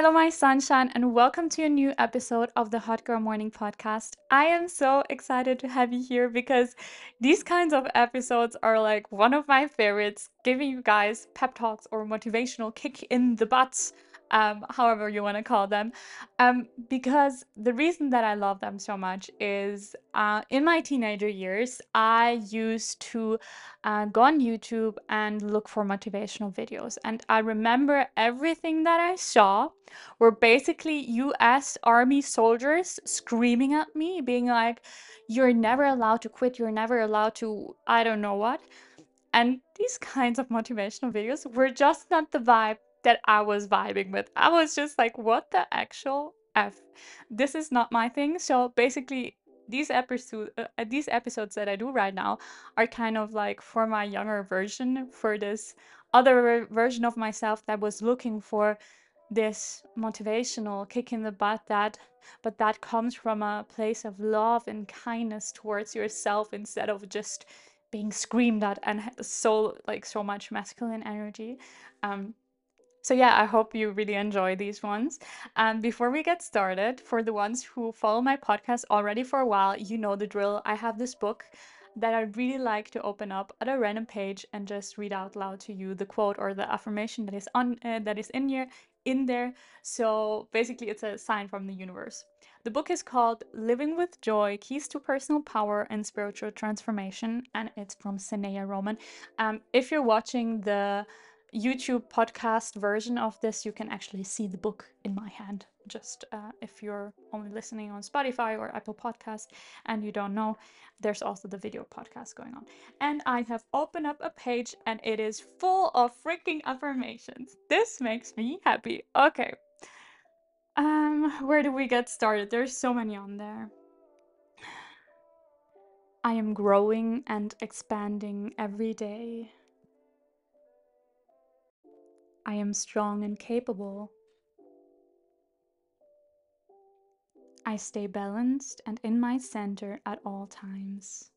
Hello, my sunshine, and welcome to a new episode of the Hot Girl Morning Podcast. I am so excited to have you here because these kinds of episodes are like one of my favorites, giving you guys pep talks or motivational kick in the butts um, however you want to call them. Um, because the reason that I love them so much is uh, in my teenager years, I used to uh, go on YouTube and look for motivational videos. And I remember everything that I saw were basically US Army soldiers screaming at me, being like, You're never allowed to quit, you're never allowed to, I don't know what. And these kinds of motivational videos were just not the vibe that I was vibing with. I was just like, what the actual F? This is not my thing. So basically, these episodes uh, uh, these episodes that I do right now are kind of like for my younger version for this other version of myself that was looking for this motivational kick in the butt that but that comes from a place of love and kindness towards yourself instead of just being screamed at and so like so much masculine energy um so yeah, I hope you really enjoy these ones. And before we get started, for the ones who follow my podcast already for a while, you know the drill. I have this book that I really like to open up at a random page and just read out loud to you the quote or the affirmation that is on uh, that is in here in there. So basically, it's a sign from the universe. The book is called Living with Joy Keys to Personal Power and Spiritual Transformation, and it's from Sanaya Roman. Um, if you're watching the YouTube podcast version of this, you can actually see the book in my hand. Just uh, if you're only listening on Spotify or Apple Podcast and you don't know, there's also the video podcast going on. And I have opened up a page and it is full of freaking affirmations. This makes me happy. Okay. Um, where do we get started? There's so many on there. I am growing and expanding every day. I am strong and capable. I stay balanced and in my center at all times.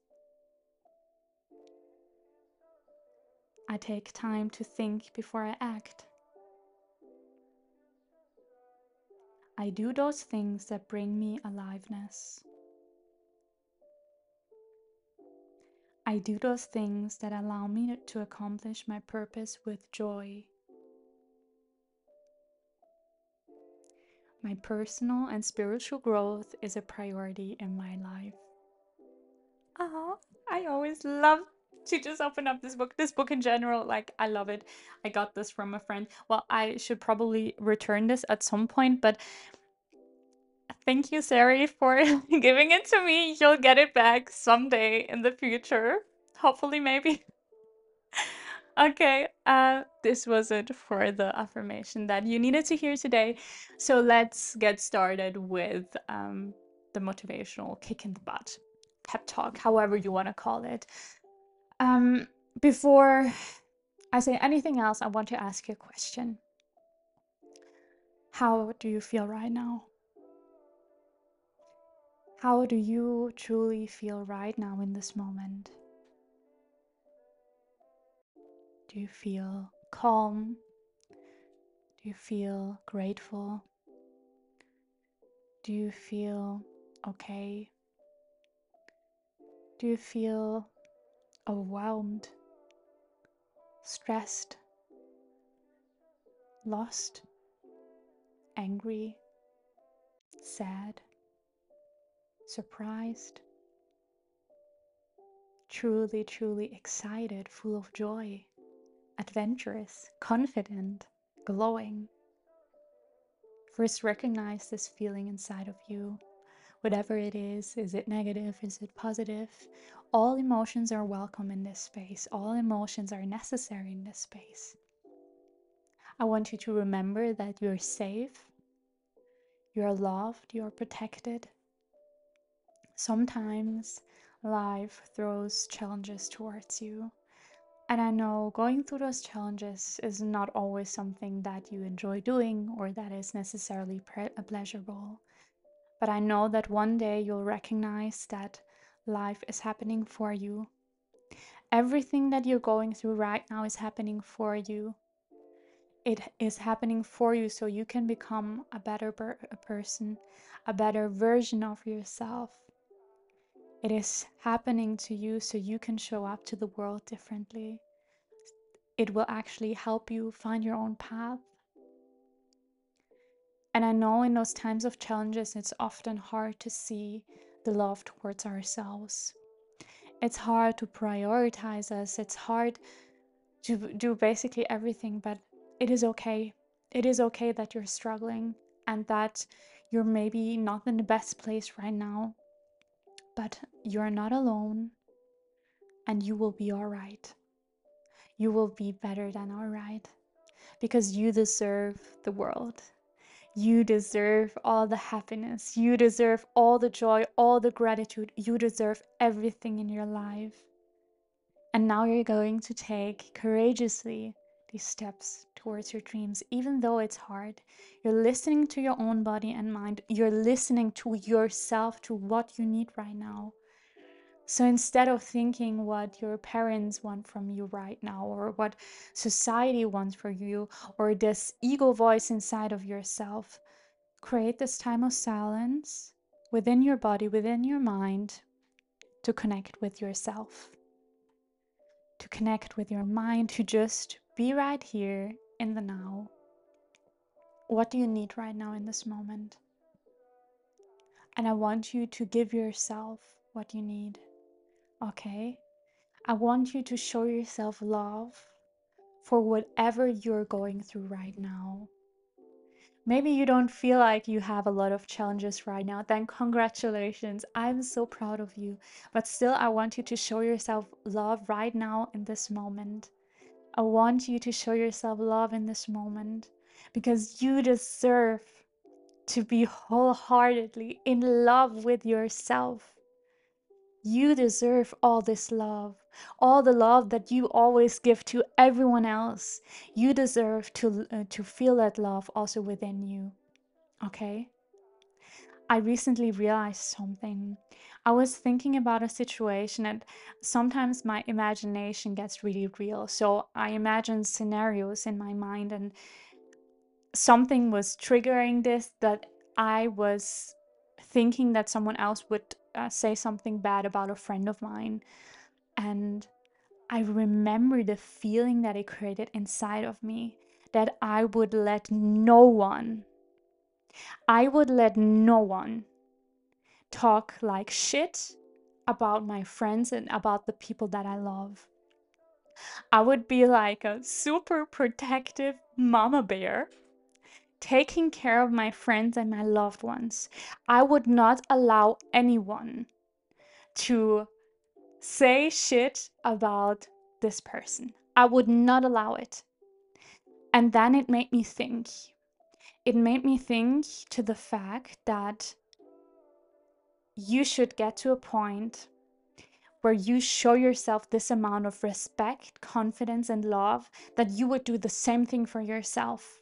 I take time to think before I act. I do those things that bring me aliveness. I do those things that allow me to accomplish my purpose with joy. My personal and spiritual growth is a priority in my life. Oh, I always love to just open up this book. This book in general, like, I love it. I got this from a friend. Well, I should probably return this at some point, but thank you, Sari, for giving it to me. You'll get it back someday in the future. Hopefully, maybe. Okay, uh, this was it for the affirmation that you needed to hear today. So let's get started with um, the motivational kick in the butt, pep talk, however you want to call it. Um, before I say anything else, I want to ask you a question. How do you feel right now? How do you truly feel right now in this moment? Do you feel calm? Do you feel grateful? Do you feel okay? Do you feel overwhelmed, stressed, lost, angry, sad, surprised, truly, truly excited, full of joy? Adventurous, confident, glowing. First, recognize this feeling inside of you. Whatever it is, is it negative? Is it positive? All emotions are welcome in this space. All emotions are necessary in this space. I want you to remember that you're safe, you're loved, you're protected. Sometimes life throws challenges towards you. And I know going through those challenges is not always something that you enjoy doing or that is necessarily pre- pleasurable. But I know that one day you'll recognize that life is happening for you. Everything that you're going through right now is happening for you. it is happening for you so you can become a better per- a person, a better version of yourself. It is happening to you so you can show up to the world differently. It will actually help you find your own path. And I know in those times of challenges, it's often hard to see the love towards ourselves. It's hard to prioritize us. It's hard to do basically everything, but it is okay. It is okay that you're struggling and that you're maybe not in the best place right now, but you're not alone and you will be all right. You will be better than all right because you deserve the world. You deserve all the happiness. You deserve all the joy, all the gratitude. You deserve everything in your life. And now you're going to take courageously these steps towards your dreams, even though it's hard. You're listening to your own body and mind. You're listening to yourself, to what you need right now. So instead of thinking what your parents want from you right now, or what society wants for you, or this ego voice inside of yourself, create this time of silence within your body, within your mind, to connect with yourself, to connect with your mind, to just be right here in the now. What do you need right now in this moment? And I want you to give yourself what you need. Okay? I want you to show yourself love for whatever you're going through right now. Maybe you don't feel like you have a lot of challenges right now, then congratulations. I'm so proud of you. But still, I want you to show yourself love right now in this moment. I want you to show yourself love in this moment because you deserve to be wholeheartedly in love with yourself. You deserve all this love, all the love that you always give to everyone else. You deserve to uh, to feel that love also within you. Okay? I recently realized something. I was thinking about a situation and sometimes my imagination gets really real. So I imagine scenarios in my mind and something was triggering this that I was thinking that someone else would uh, say something bad about a friend of mine. And I remember the feeling that it created inside of me that I would let no one, I would let no one talk like shit about my friends and about the people that I love. I would be like a super protective mama bear taking care of my friends and my loved ones. I would not allow anyone to say shit about this person. I would not allow it. And then it made me think. It made me think to the fact that you should get to a point where you show yourself this amount of respect, confidence, and love that you would do the same thing for yourself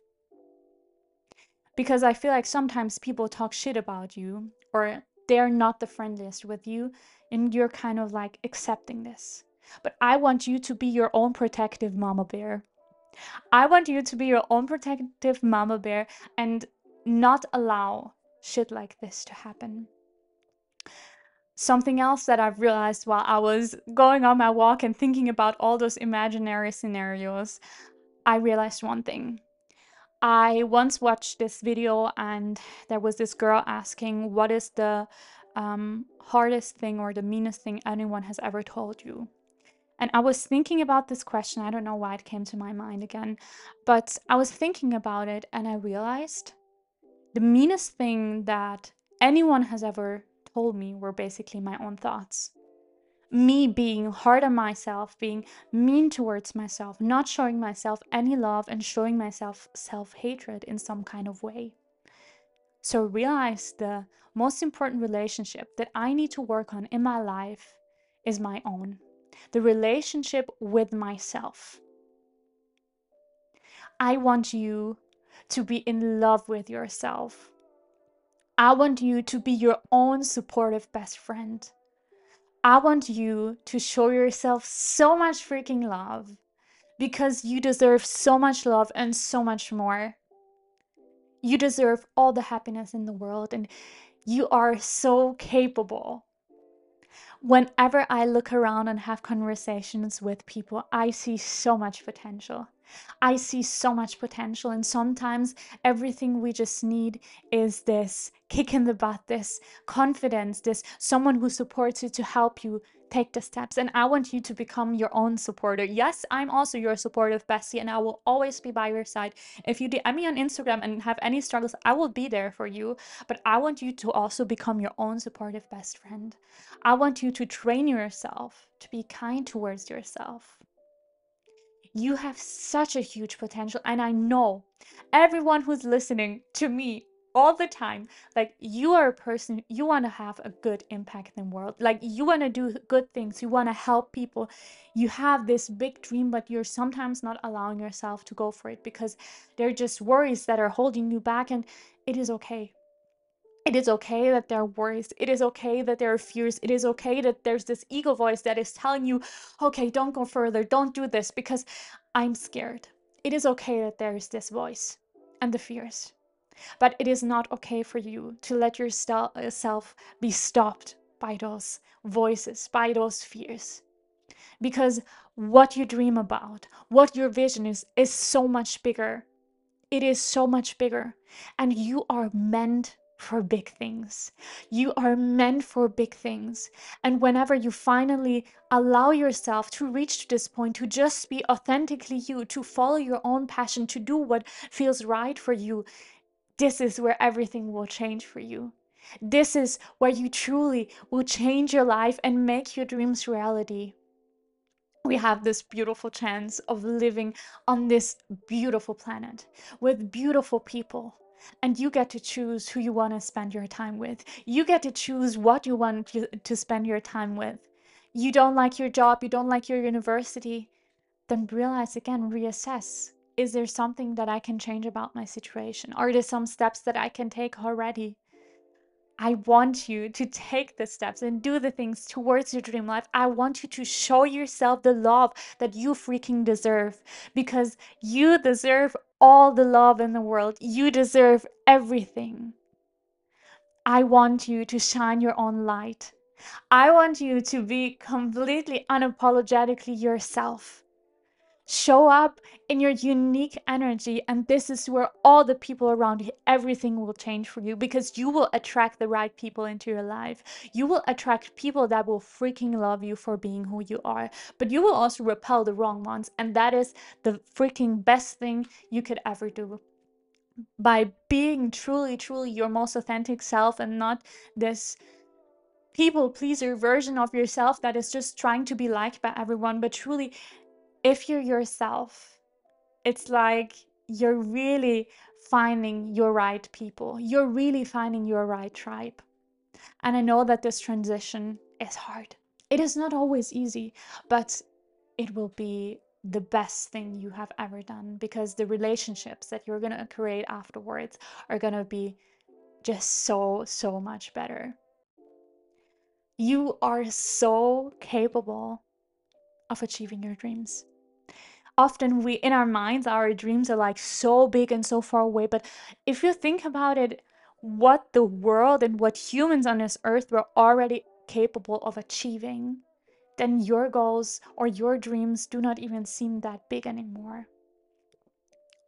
because I feel like sometimes people talk shit about you or they're not the friendliest with you and you're kind of like accepting this. But I want you to be your own protective mama bear. I want you to be your own protective mama bear and not allow shit like this to happen. Something else that I've realized while I was going on my walk and thinking about all those imaginary scenarios, I realized one thing I once watched this video and there was this girl asking, What is the um, hardest thing or the meanest thing anyone has ever told you? And I was thinking about this question. I don't know why it came to my mind again, but I was thinking about it and I realized the meanest thing that anyone has ever told me were basically my own thoughts me being hard on myself, being mean towards myself, not showing myself any love, and showing myself self hatred in some kind of way. So realize the most important relationship that I need to work on in my life is my own the relationship with myself. I want you to be in love with yourself. I want you to be your own supportive best friend. I want you to show yourself so much freaking love because you deserve so much love and so much more. You deserve all the happiness in the world, and you are so capable. Whenever I look around and have conversations with people, I see so much potential. I see so much potential, and sometimes everything we just need is this kick in the butt, this confidence, this someone who supports you to help you take the steps. And I want you to become your own supporter. Yes, I'm also your supportive bestie, and I will always be by your side. If you DM me on Instagram and have any struggles, I will be there for you. But I want you to also become your own supportive best friend. I want you to train yourself to be kind towards yourself. You have such a huge potential, and I know everyone who's listening to me all the time like you are a person you want to have a good impact in the world. Like you want to do good things you want to help people. You have this big dream but you're sometimes not allowing yourself to go for it because they're just worries that are holding you back and it is okay it is okay that there are worries it is okay that there are fears it is okay that there's this ego voice that is telling you okay don't go further don't do this because i'm scared it is okay that there is this voice and the fears but it is not okay for you to let yourself uh, be stopped by those voices, by those fears. Because what you dream about, what your vision is, is so much bigger. It is so much bigger. And you are meant for big things. You are meant for big things. And whenever you finally allow yourself to reach to this point, to just be authentically you, to follow your own passion, to do what feels right for you, this is where everything will change for you. This is where you truly will change your life and make your dreams reality. We have this beautiful chance of living on this beautiful planet with beautiful people. And you get to choose who you want to spend your time with. You get to choose what you want to, spend your time with. You don't like your job, you don't like your university, then realize again, reassess is there something that I can change about my situation? Are there some steps that I can take already? I want you to take the steps and do the things towards your dream life. I want you to show yourself the love that you freaking deserve because you deserve all the love in the world. You deserve everything. I want you to shine your own light. I want you to be completely unapologetically yourself show up in your unique energy and this is where all the people around you everything will change for you because you will attract the right people into your life. You will attract people that will freaking love you for being who you are. But you will also repel the wrong ones and that is the freaking best thing you could ever do. By being truly truly your most authentic self and not this people pleaser version of yourself that is just trying to be liked by everyone but truly if you're yourself, it's like you're really finding your right people. You're really finding your right tribe. And I know that this transition is hard. It is not always easy, but it will be the best thing you have ever done because the relationships that you're going to create afterwards are going to be just so, so much better. You are so capable of achieving your dreams. Often we in our minds our dreams are like so big and so far away but if you think about it what the world and what humans on this earth were already capable of achieving then your goals or your dreams do not even seem that big anymore.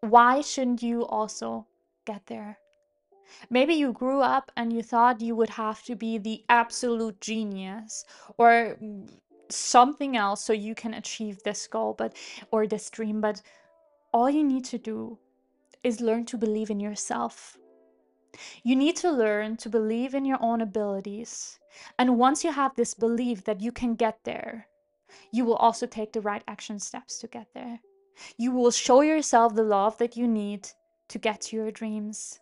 Why shouldn't you also get there? Maybe you grew up and you thought you would have to be the absolute genius or something else so you can achieve this goal but or this dream but all you need to do is learn to believe in yourself. You need to learn to believe in your own abilities and once you have this belief that you can get there you will also take the right action steps to get there. You will show yourself the love that you need to get to your dreams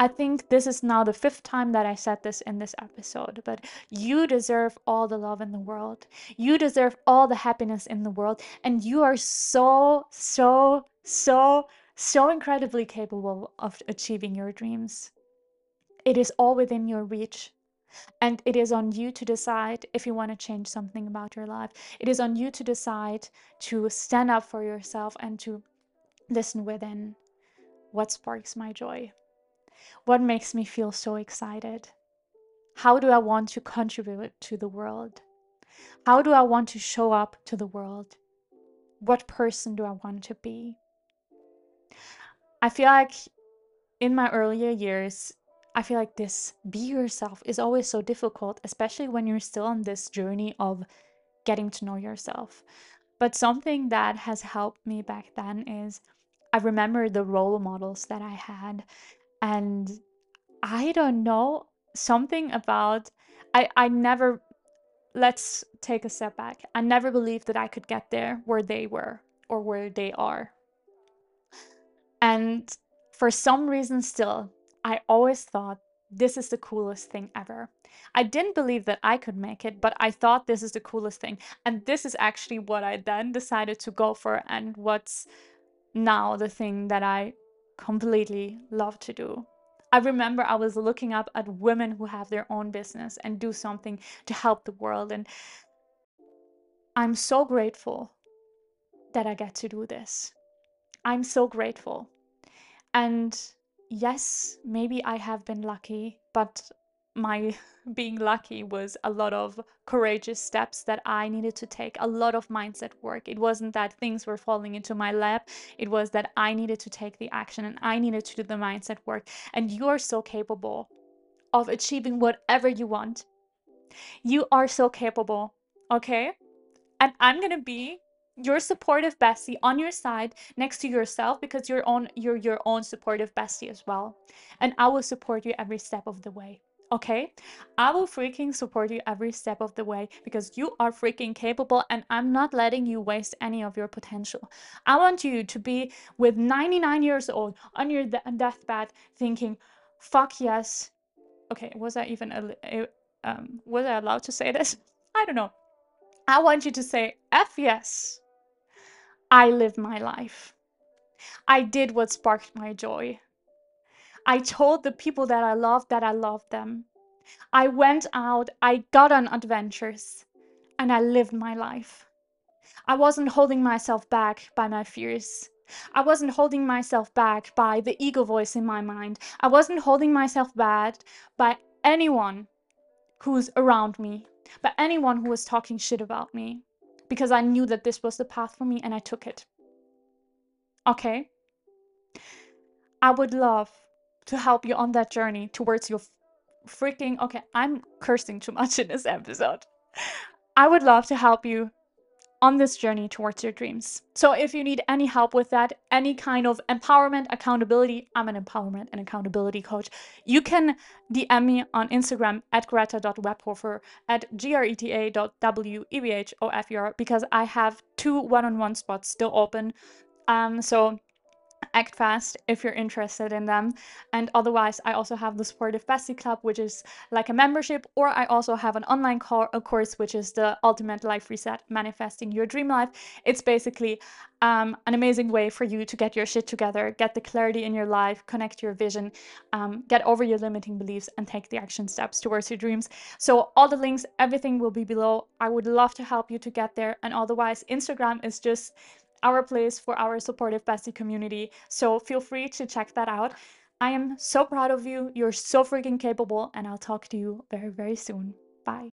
I think this is now the fifth time that I said this in this episode, but you deserve all the love in the world. You deserve all the happiness in the world. And you are so, so, so, so incredibly capable of achieving your dreams. It is all within your reach. And it is on you to decide if you want to change something about your life. It is on you to decide to stand up for yourself and to listen within what sparks my joy. What makes me feel so excited? How do I want to contribute to the world? How do I want to show up to the world? What person do I want to be? I feel like in my earlier years, I feel like this be yourself is always so difficult, especially when you're still on this journey of getting to know yourself. But something that has helped me back then is I remember the role models that I had. And I don't know, something about I I never let's take a step back. I never believed that I could get there where they were or where they are. And for some reason still, I always thought this is the coolest thing ever. I didn't believe that I could make it, but I thought this is the coolest thing. And this is actually what I then decided to go for and what's now the thing that I completely love to do. I remember I was looking up at women who have their own business and do something to help the world. And I'm so grateful that I get to do this. I'm so grateful. And yes, maybe I have been lucky, but my being lucky was a lot of courageous steps that I needed to take, a lot of mindset work. It wasn't that things were falling into my lap, it was that I needed to take the action and I needed to do the mindset work. And you are so capable of achieving whatever you want. You are so capable, okay? And I'm gonna be your supportive bestie on your side next to yourself because you're on you're your own supportive bestie as well and i will support you every step of the way okay i will freaking support you every step of the way because you are freaking capable and i'm not letting you waste any of your potential i want you to be with 99 years old on your de- deathbed thinking fuck yes okay was i even um was i allowed to say this i don't know I want you to say, F yes. I lived my life. I did what sparked my joy. I told the people that I loved that I loved them. I went out, I got on adventures, and I lived my life. I wasn't holding myself back by my fears. I wasn't holding myself back by the ego voice in my mind. I wasn't holding myself back by anyone who's around me but anyone who was talking shit about me because I knew that this was the path for me and I took it. Okay? I would love to help you on that journey towards your freaking. Okay, I'm cursing too much in this episode. I would love to help you on this journey towards your dreams. So if you need any help with that, any kind of empowerment, accountability, I'm an empowerment and accountability coach. You can DM me on Instagram at greta.webhofer at greta.webhofer because I have two one-on-one spots still open. Um, so act fast if you're interested in them. And otherwise, I also have the Supportive Bestie Club, which is like a membership, or I also have an online course, which is the Ultimate Life Reset Manifesting Your Dream Life. It's basically um, an amazing way for you to get your shit together, get the clarity in your life, connect your vision, um, get over your limiting beliefs, and take the action steps towards your dreams. So, all the links, everything will be below. I would love to help you to get there. And otherwise, Instagram is just our place for our supportive bestie community. So feel free to check that out. I am so proud of you. You're so freaking capable, and I'll talk to you very, very soon. Bye.